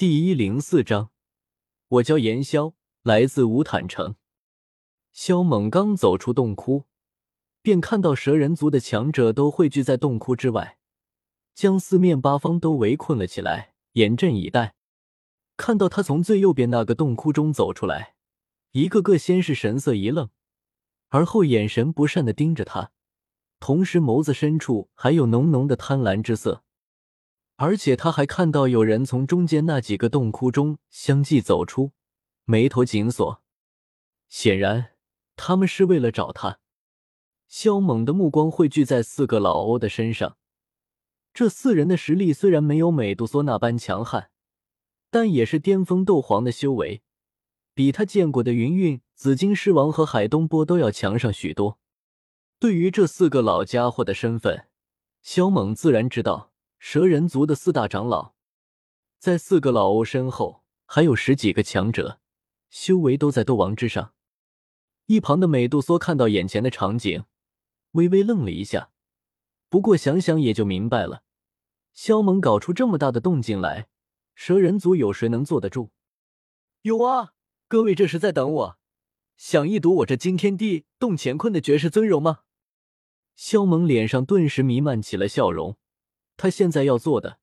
第一零四章，我叫严萧，来自乌坦城。萧猛刚走出洞窟，便看到蛇人族的强者都汇聚在洞窟之外，将四面八方都围困了起来，严阵以待。看到他从最右边那个洞窟中走出来，一个个先是神色一愣，而后眼神不善的盯着他，同时眸子深处还有浓浓的贪婪之色。而且他还看到有人从中间那几个洞窟中相继走出，眉头紧锁，显然他们是为了找他。萧猛的目光汇聚在四个老欧的身上，这四人的实力虽然没有美杜莎那般强悍，但也是巅峰斗皇的修为，比他见过的云韵、紫金狮王和海东波都要强上许多。对于这四个老家伙的身份，萧猛自然知道。蛇人族的四大长老，在四个老欧身后还有十几个强者，修为都在斗王之上。一旁的美杜莎看到眼前的场景，微微愣了一下，不过想想也就明白了。萧猛搞出这么大的动静来，蛇人族有谁能坐得住？有啊，各位这是在等我，想一睹我这惊天地动乾坤的绝世尊容吗？萧猛脸上顿时弥漫起了笑容。他现在要做的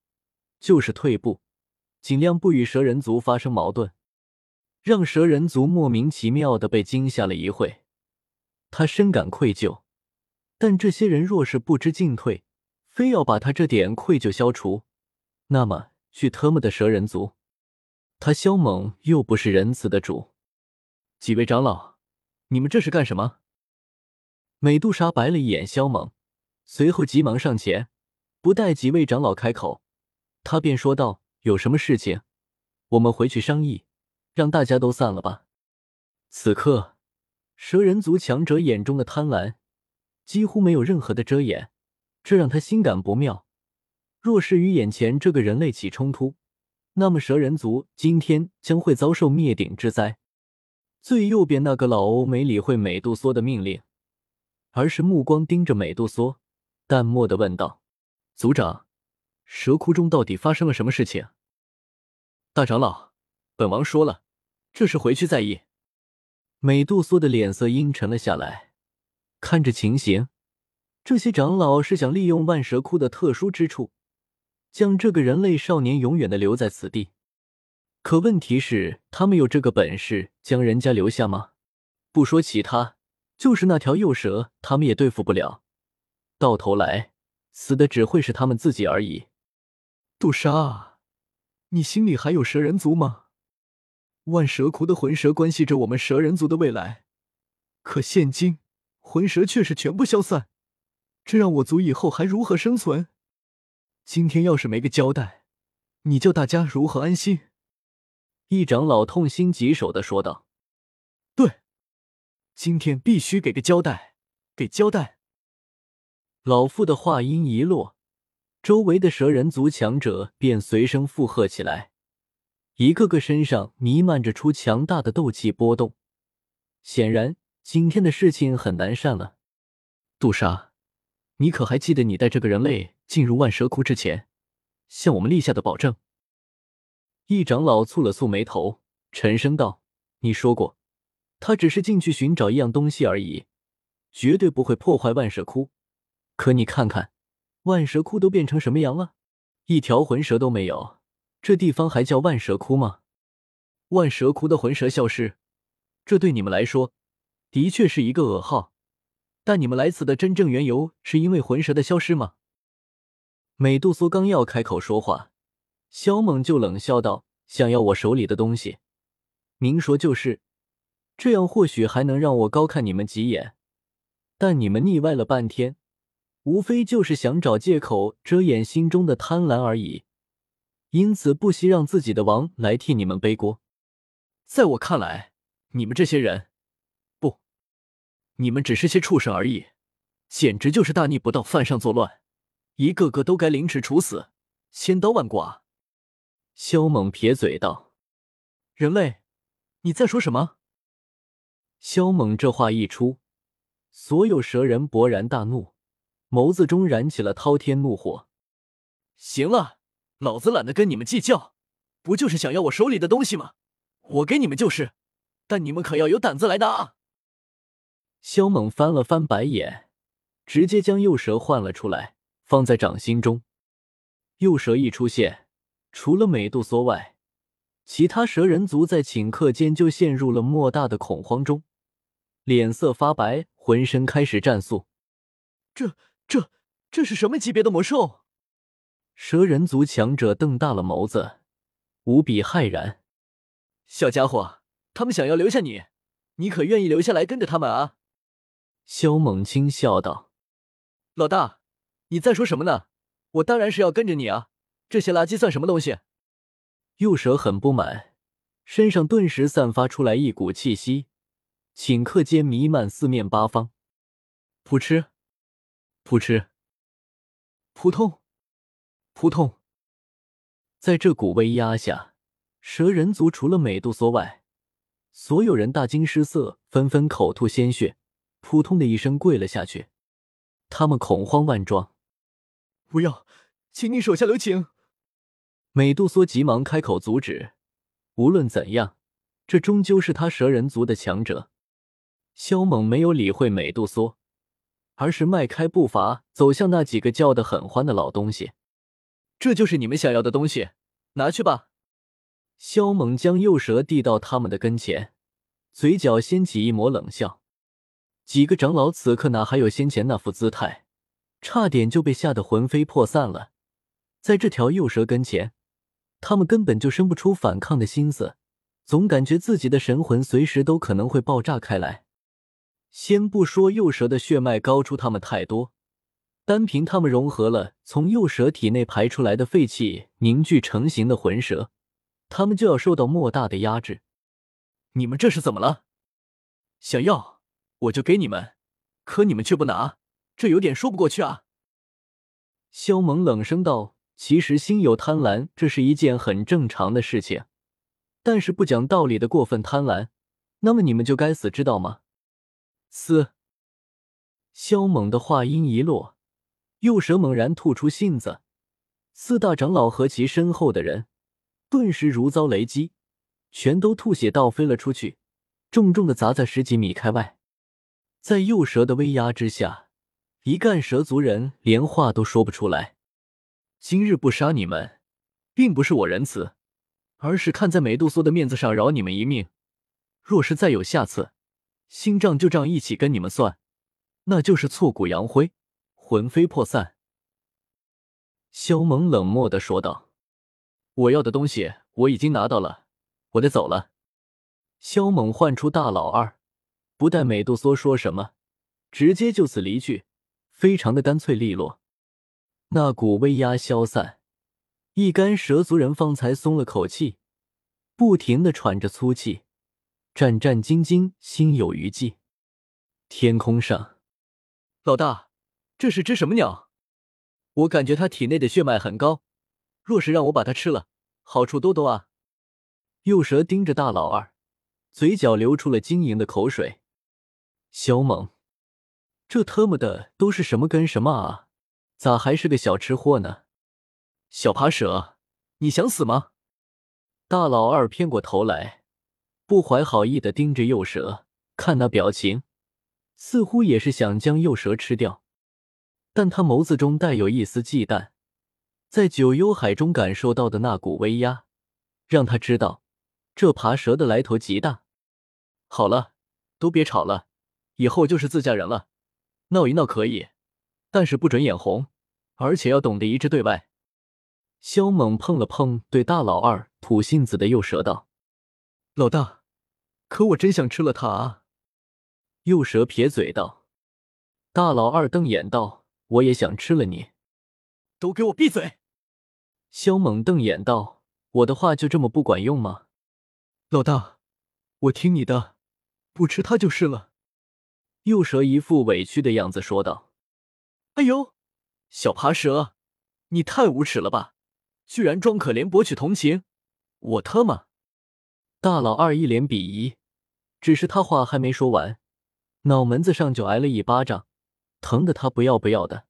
就是退步，尽量不与蛇人族发生矛盾，让蛇人族莫名其妙的被惊吓了一会。他深感愧疚，但这些人若是不知进退，非要把他这点愧疚消除，那么去特么的蛇人族！他萧猛又不是仁慈的主。几位长老，你们这是干什么？美杜莎白了一眼萧猛，随后急忙上前。不待几位长老开口，他便说道：“有什么事情，我们回去商议，让大家都散了吧。”此刻，蛇人族强者眼中的贪婪几乎没有任何的遮掩，这让他心感不妙。若是与眼前这个人类起冲突，那么蛇人族今天将会遭受灭顶之灾。最右边那个老欧没理会美杜莎的命令，而是目光盯着美杜莎，淡漠的问道。族长，蛇窟中到底发生了什么事情？大长老，本王说了，这事回去再议。美杜莎的脸色阴沉了下来，看着情形，这些长老是想利用万蛇窟的特殊之处，将这个人类少年永远的留在此地。可问题是，他们有这个本事将人家留下吗？不说其他，就是那条幼蛇，他们也对付不了。到头来。死的只会是他们自己而已。杜莎，你心里还有蛇人族吗？万蛇窟的魂蛇关系着我们蛇人族的未来，可现今魂蛇却是全部消散，这让我族以后还如何生存？今天要是没个交代，你叫大家如何安心？一长老痛心疾首的说道：“对，今天必须给个交代，给交代。”老妇的话音一落，周围的蛇人族强者便随声附和起来，一个个身上弥漫着出强大的斗气波动。显然，今天的事情很难善了。杜莎，你可还记得你带这个人类进入万蛇窟之前，向我们立下的保证？一长老蹙了蹙眉头，沉声道：“你说过，他只是进去寻找一样东西而已，绝对不会破坏万蛇窟。”可你看看，万蛇窟都变成什么样了？一条魂蛇都没有，这地方还叫万蛇窟吗？万蛇窟的魂蛇消失，这对你们来说的确是一个噩耗。但你们来此的真正缘由，是因为魂蛇的消失吗？美杜莎刚要开口说话，萧猛就冷笑道：“想要我手里的东西，明说就是，这样或许还能让我高看你们几眼。但你们腻歪了半天。”无非就是想找借口遮掩心中的贪婪而已，因此不惜让自己的王来替你们背锅。在我看来，你们这些人，不，你们只是些畜生而已，简直就是大逆不道、犯上作乱，一个个都该凌迟处死，千刀万剐。萧猛撇嘴道：“人类，你在说什么？”萧猛这话一出，所有蛇人勃然大怒。眸子中燃起了滔天怒火。行了，老子懒得跟你们计较，不就是想要我手里的东西吗？我给你们就是，但你们可要有胆子来拿啊！萧猛翻了翻白眼，直接将幼蛇唤了出来，放在掌心中。幼蛇一出现，除了美杜莎外，其他蛇人族在顷刻间就陷入了莫大的恐慌中，脸色发白，浑身开始战栗。这、这、这是什么级别的魔兽？蛇人族强者瞪大了眸子，无比骇然。小家伙，他们想要留下你，你可愿意留下来跟着他们啊？萧猛轻笑道：“老大，你在说什么呢？我当然是要跟着你啊！这些垃圾算什么东西？”幼蛇很不满，身上顿时散发出来一股气息，顷刻间弥漫四面八方。扑哧，扑哧，扑通。扑通，在这股威压下，蛇人族除了美杜莎外，所有人大惊失色，纷纷口吐鲜血，扑通的一声跪了下去。他们恐慌万状。不要，请你手下留情！美杜莎急忙开口阻止。无论怎样，这终究是他蛇人族的强者。萧猛没有理会美杜莎，而是迈开步伐走向那几个叫得很欢的老东西。这就是你们想要的东西，拿去吧。萧猛将幼蛇递到他们的跟前，嘴角掀起一抹冷笑。几个长老此刻哪还有先前那副姿态，差点就被吓得魂飞魄散了。在这条幼蛇跟前，他们根本就生不出反抗的心思，总感觉自己的神魂随时都可能会爆炸开来。先不说幼蛇的血脉高出他们太多。单凭他们融合了从幼蛇体内排出来的废气凝聚成型的魂蛇，他们就要受到莫大的压制。你们这是怎么了？想要我就给你们，可你们却不拿，这有点说不过去啊！萧猛冷声道：“其实心有贪婪，这是一件很正常的事情。但是不讲道理的过分贪婪，那么你们就该死，知道吗？”嘶！萧猛的话音一落。幼蛇猛然吐出信子，四大长老和其身后的人顿时如遭雷击，全都吐血倒飞了出去，重重的砸在十几米开外。在幼蛇的威压之下，一干蛇族人连话都说不出来。今日不杀你们，并不是我仁慈，而是看在美杜莎的面子上饶你们一命。若是再有下次，新账旧账一起跟你们算，那就是挫骨扬灰。魂飞魄散，萧猛冷漠的说道：“我要的东西我已经拿到了，我得走了。”萧猛唤出大老二，不待美杜莎说什么，直接就此离去，非常的干脆利落。那股威压消散，一干蛇族人方才松了口气，不停的喘着粗气，战战兢兢，心有余悸。天空上，老大。这是只什么鸟？我感觉它体内的血脉很高，若是让我把它吃了，好处多多啊！幼蛇盯着大老二，嘴角流出了晶莹的口水。小猛，这特么的都是什么跟什么啊？咋还是个小吃货呢？小爬蛇，你想死吗？大老二偏过头来，不怀好意的盯着幼蛇，看那表情，似乎也是想将幼蛇吃掉。但他眸子中带有一丝忌惮，在九幽海中感受到的那股威压，让他知道这爬蛇的来头极大。好了，都别吵了，以后就是自家人了，闹一闹可以，但是不准眼红，而且要懂得一致对外。萧猛碰了碰对大老二吐信子的幼蛇道：“老大，可我真想吃了它啊！”幼蛇撇嘴道：“大老二瞪眼道。”我也想吃了你，都给我闭嘴！萧猛瞪眼道：“我的话就这么不管用吗？”老大，我听你的，不吃它就是了。幼蛇一副委屈的样子说道：“哎呦，小爬蛇，你太无耻了吧！居然装可怜博取同情，我特么！”大老二一脸鄙夷，只是他话还没说完，脑门子上就挨了一巴掌。疼得他不要不要的，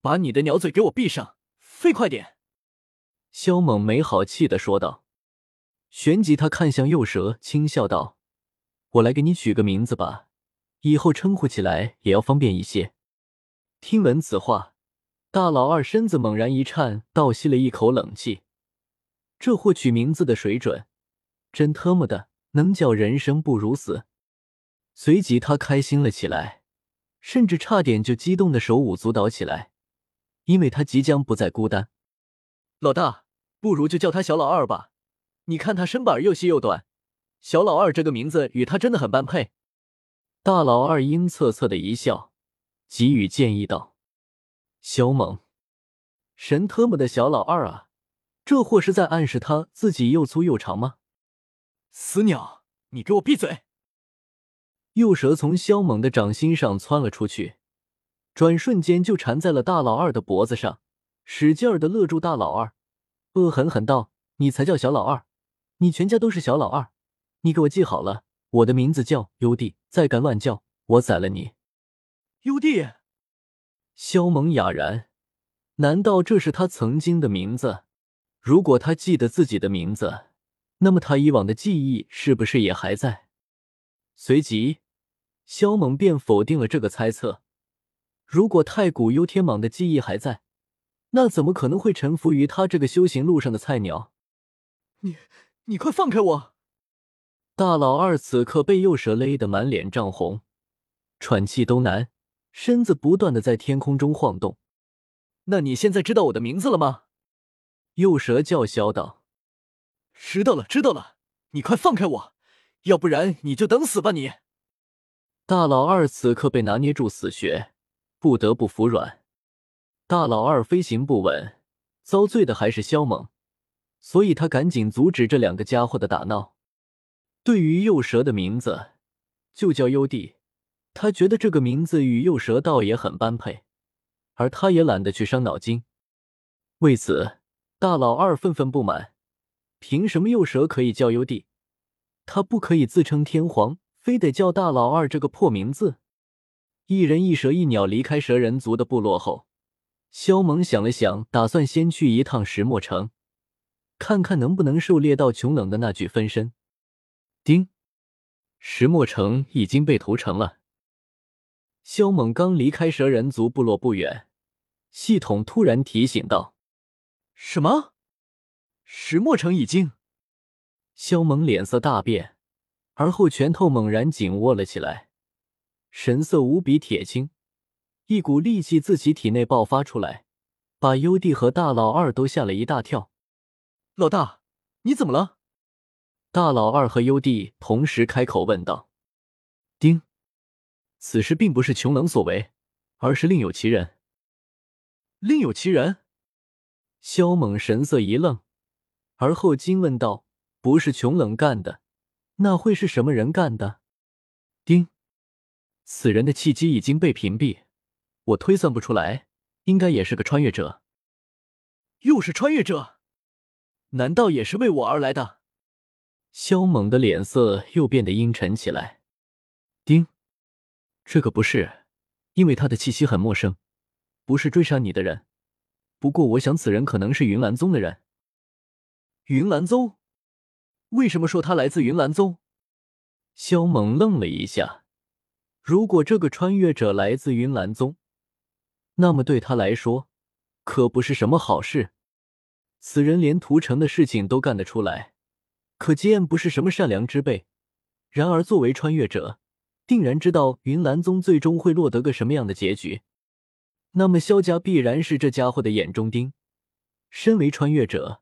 把你的鸟嘴给我闭上，飞快点！萧猛没好气的说道。旋即他看向幼蛇，轻笑道：“我来给你取个名字吧，以后称呼起来也要方便一些。”听闻此话，大老二身子猛然一颤，倒吸了一口冷气。这货取名字的水准，真特么的能叫人生不如死。随即他开心了起来，甚至差点就激动的手舞足蹈起来，因为他即将不再孤单。老大，不如就叫他小老二吧。你看他身板又细又短，小老二这个名字与他真的很般配。大老二阴恻恻的一笑，给予建议道：“小猛，神特么的小老二啊！这货是在暗示他自己又粗又长吗？”死鸟，你给我闭嘴！幼蛇从萧猛的掌心上窜了出去，转瞬间就缠在了大老二的脖子上，使劲儿的勒住大老二，恶狠狠道：“你才叫小老二！”你全家都是小老二，你给我记好了，我的名字叫优弟，再敢乱叫，我宰了你！优弟，萧猛哑然，难道这是他曾经的名字？如果他记得自己的名字，那么他以往的记忆是不是也还在？随即，萧猛便否定了这个猜测。如果太古幽天蟒的记忆还在，那怎么可能会臣服于他这个修行路上的菜鸟？你。你快放开我！大老二此刻被幼蛇勒得满脸涨红，喘气都难，身子不断的在天空中晃动。那你现在知道我的名字了吗？幼蛇叫嚣道：“知道了，知道了。你快放开我，要不然你就等死吧！”你大老二此刻被拿捏住死穴，不得不服软。大老二飞行不稳，遭罪的还是萧猛。所以他赶紧阻止这两个家伙的打闹。对于幼蛇的名字，就叫幽帝。他觉得这个名字与幼蛇倒也很般配，而他也懒得去伤脑筋。为此，大老二愤愤不满：凭什么幼蛇可以叫幽帝，他不可以自称天皇，非得叫大老二这个破名字？一人一蛇一鸟离开蛇人族的部落后，萧猛想了想，打算先去一趟石墨城。看看能不能狩猎到穷冷的那具分身。丁，石墨城已经被屠城了。萧猛刚离开蛇人族部落不远，系统突然提醒道：“什么？石墨城已经？”萧猛脸色大变，而后拳头猛然紧握了起来，神色无比铁青，一股戾气自其体内爆发出来，把幽帝和大老二都吓了一大跳。老大，你怎么了？大老二和幽帝同时开口问道：“丁，此事并不是穷冷所为，而是另有其人。”另有其人？萧猛神色一愣，而后惊问道：“不是穷冷干的，那会是什么人干的？”丁，此人的气机已经被屏蔽，我推算不出来，应该也是个穿越者。又是穿越者？难道也是为我而来的？萧猛的脸色又变得阴沉起来。丁，这个不是，因为他的气息很陌生，不是追杀你的人。不过，我想此人可能是云岚宗的人。云岚宗？为什么说他来自云岚宗？萧猛愣了一下。如果这个穿越者来自云岚宗，那么对他来说，可不是什么好事。此人连屠城的事情都干得出来，可见不是什么善良之辈。然而，作为穿越者，定然知道云岚宗最终会落得个什么样的结局。那么，萧家必然是这家伙的眼中钉。身为穿越者，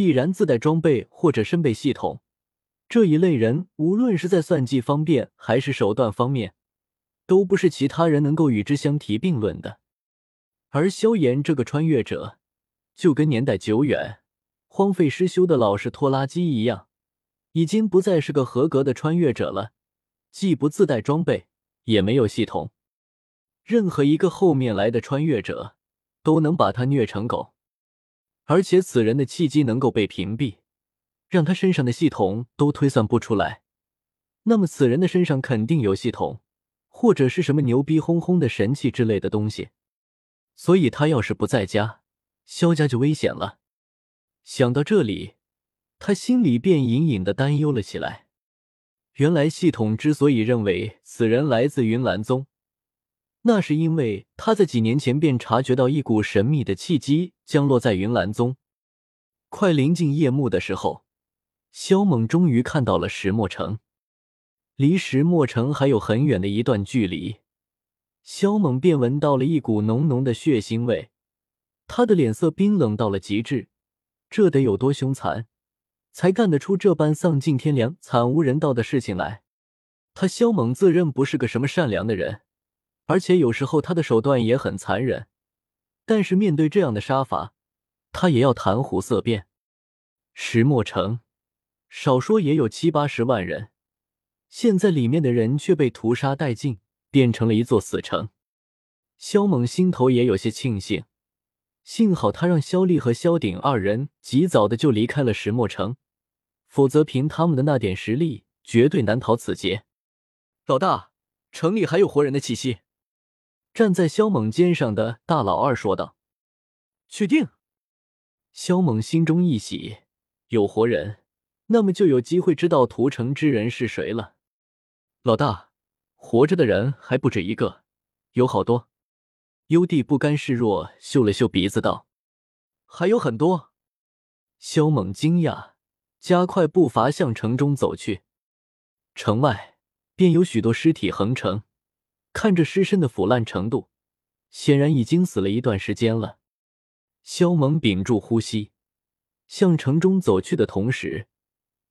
必然自带装备或者身背系统。这一类人，无论是在算计方面还是手段方面，都不是其他人能够与之相提并论的。而萧炎这个穿越者。就跟年代久远、荒废失修的老式拖拉机一样，已经不再是个合格的穿越者了。既不自带装备，也没有系统，任何一个后面来的穿越者都能把他虐成狗。而且此人的气机能够被屏蔽，让他身上的系统都推算不出来。那么此人的身上肯定有系统，或者是什么牛逼哄哄的神器之类的东西。所以他要是不在家，萧家就危险了。想到这里，他心里便隐隐的担忧了起来。原来系统之所以认为此人来自云岚宗，那是因为他在几年前便察觉到一股神秘的气机降落在云岚宗。快临近夜幕的时候，萧猛终于看到了石墨城。离石墨城还有很远的一段距离，萧猛便闻到了一股浓浓的血腥味，他的脸色冰冷到了极致。这得有多凶残，才干得出这般丧尽天良、惨无人道的事情来？他萧猛自认不是个什么善良的人，而且有时候他的手段也很残忍，但是面对这样的杀伐，他也要谈虎色变。石墨城，少说也有七八十万人。现在里面的人却被屠杀殆尽，变成了一座死城。萧猛心头也有些庆幸，幸好他让萧丽和萧鼎二人及早的就离开了石墨城，否则凭他们的那点实力，绝对难逃此劫。老大，城里还有活人的气息。站在萧猛肩上的大老二说道：“确定？”萧猛心中一喜，有活人，那么就有机会知道屠城之人是谁了。老大，活着的人还不止一个，有好多。幽帝不甘示弱，嗅了嗅鼻子道：“还有很多。”萧猛惊讶，加快步伐向城中走去。城外便有许多尸体横城，看着尸身的腐烂程度，显然已经死了一段时间了。萧猛屏住呼吸，向城中走去的同时，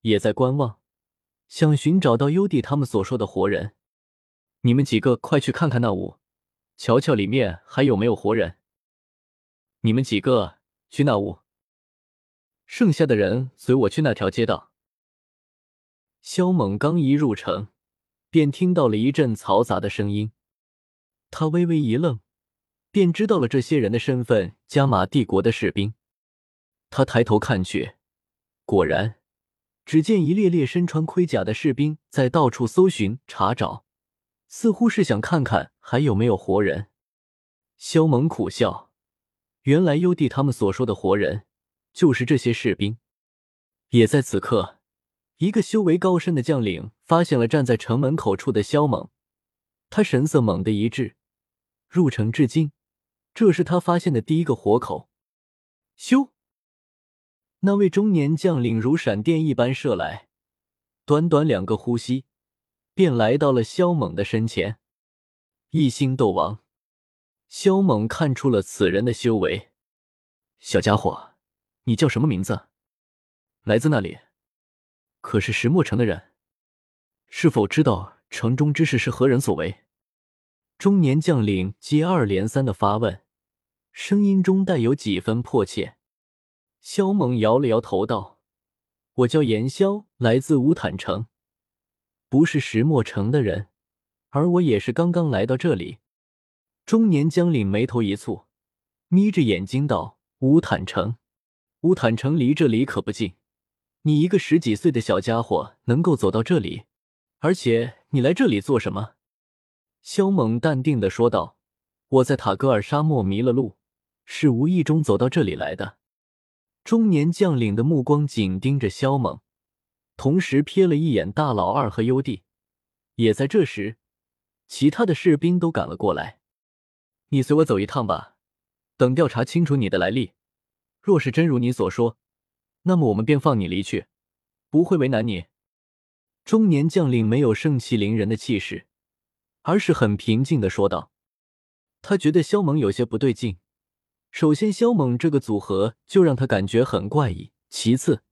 也在观望。想寻找到优弟他们所说的活人，你们几个快去看看那屋，瞧瞧里面还有没有活人。你们几个去那屋，剩下的人随我去那条街道。萧猛刚一入城，便听到了一阵嘈杂的声音，他微微一愣，便知道了这些人的身份——加玛帝国的士兵。他抬头看去，果然。只见一列列身穿盔甲的士兵在到处搜寻查找，似乎是想看看还有没有活人。萧猛苦笑，原来幽帝他们所说的活人，就是这些士兵。也在此刻，一个修为高深的将领发现了站在城门口处的萧猛，他神色猛地一滞。入城至今，这是他发现的第一个活口。修。那位中年将领如闪电一般射来，短短两个呼吸，便来到了萧猛的身前。一星斗王，萧猛看出了此人的修为。小家伙，你叫什么名字？来自那里？可是石墨城的人？是否知道城中之事是何人所为？中年将领接二连三的发问，声音中带有几分迫切。萧猛摇了摇头道：“我叫严萧，来自乌坦城，不是石墨城的人，而我也是刚刚来到这里。”中年将领眉头一蹙，眯着眼睛道：“乌坦城，乌坦城离这里可不近。你一个十几岁的小家伙能够走到这里，而且你来这里做什么？”萧猛淡定的说道：“我在塔格尔沙漠迷了路，是无意中走到这里来的。”中年将领的目光紧盯着萧猛，同时瞥了一眼大老二和优弟。也在这时，其他的士兵都赶了过来。你随我走一趟吧，等调查清楚你的来历。若是真如你所说，那么我们便放你离去，不会为难你。中年将领没有盛气凌人的气势，而是很平静的说道。他觉得萧猛有些不对劲。首先，萧猛这个组合就让他感觉很怪异。其次，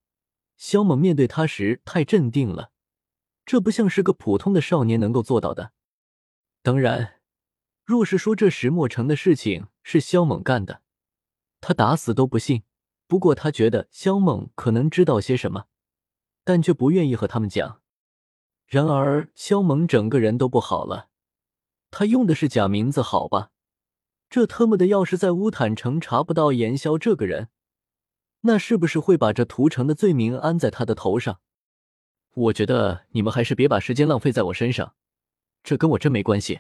萧猛面对他时太镇定了，这不像是个普通的少年能够做到的。当然，若是说这石墨城的事情是萧猛干的，他打死都不信。不过，他觉得萧猛可能知道些什么，但却不愿意和他们讲。然而，萧猛整个人都不好了。他用的是假名字，好吧？这特么的，要是在乌坦城查不到严萧这个人，那是不是会把这屠城的罪名安在他的头上？我觉得你们还是别把时间浪费在我身上，这跟我真没关系。”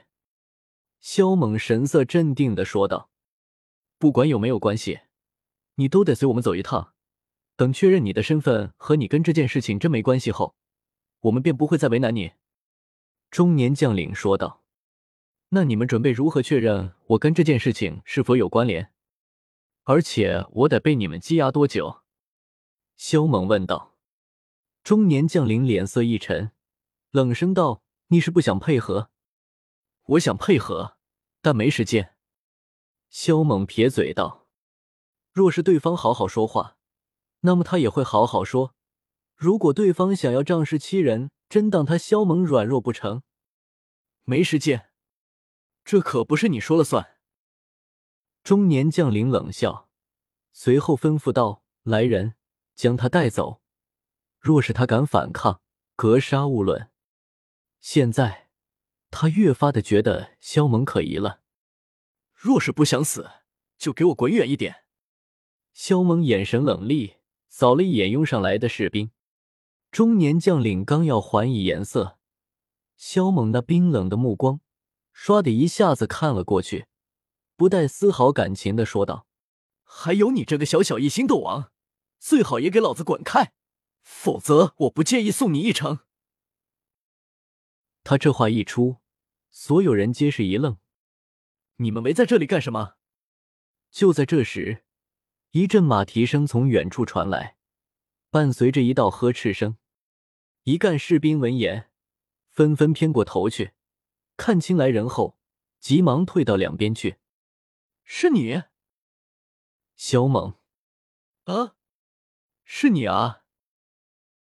萧猛神色镇定的说道，“不管有没有关系，你都得随我们走一趟，等确认你的身份和你跟这件事情真没关系后，我们便不会再为难你。”中年将领说道。“那你们准备如何确认我跟这件事情是否有关联？而且我得被你们羁押多久？”萧猛问道。中年将领脸色一沉，冷声道：“你是不想配合？”“我想配合，但没时间。”萧猛撇嘴道：“若是对方好好说话，那么他也会好好说。如果对方想要仗势欺人，真当他萧猛软弱不成？没时间，这可不是你说了算。”中年将领冷笑，随后吩咐道：“来人，将他带走。若是他敢反抗，格杀勿论。”现在，他越发的觉得萧猛可疑了。若是不想死，就给我滚远一点！萧猛眼神冷厉，扫了一眼拥上来的士兵。中年将领刚要还以颜色，萧猛那冰冷的目光唰的一下子看了过去，不带丝毫感情的说道：“还有你这个小小一星斗王，最好也给老子滚开，否则我不介意送你一程。”他这话一出，所有人皆是一愣。你们围在这里干什么？就在这时，一阵马蹄声从远处传来，伴随着一道呵斥声。一干士兵闻言，纷纷偏过头去，看清来人后，急忙退到两边去。是你，肖猛？啊，是你啊！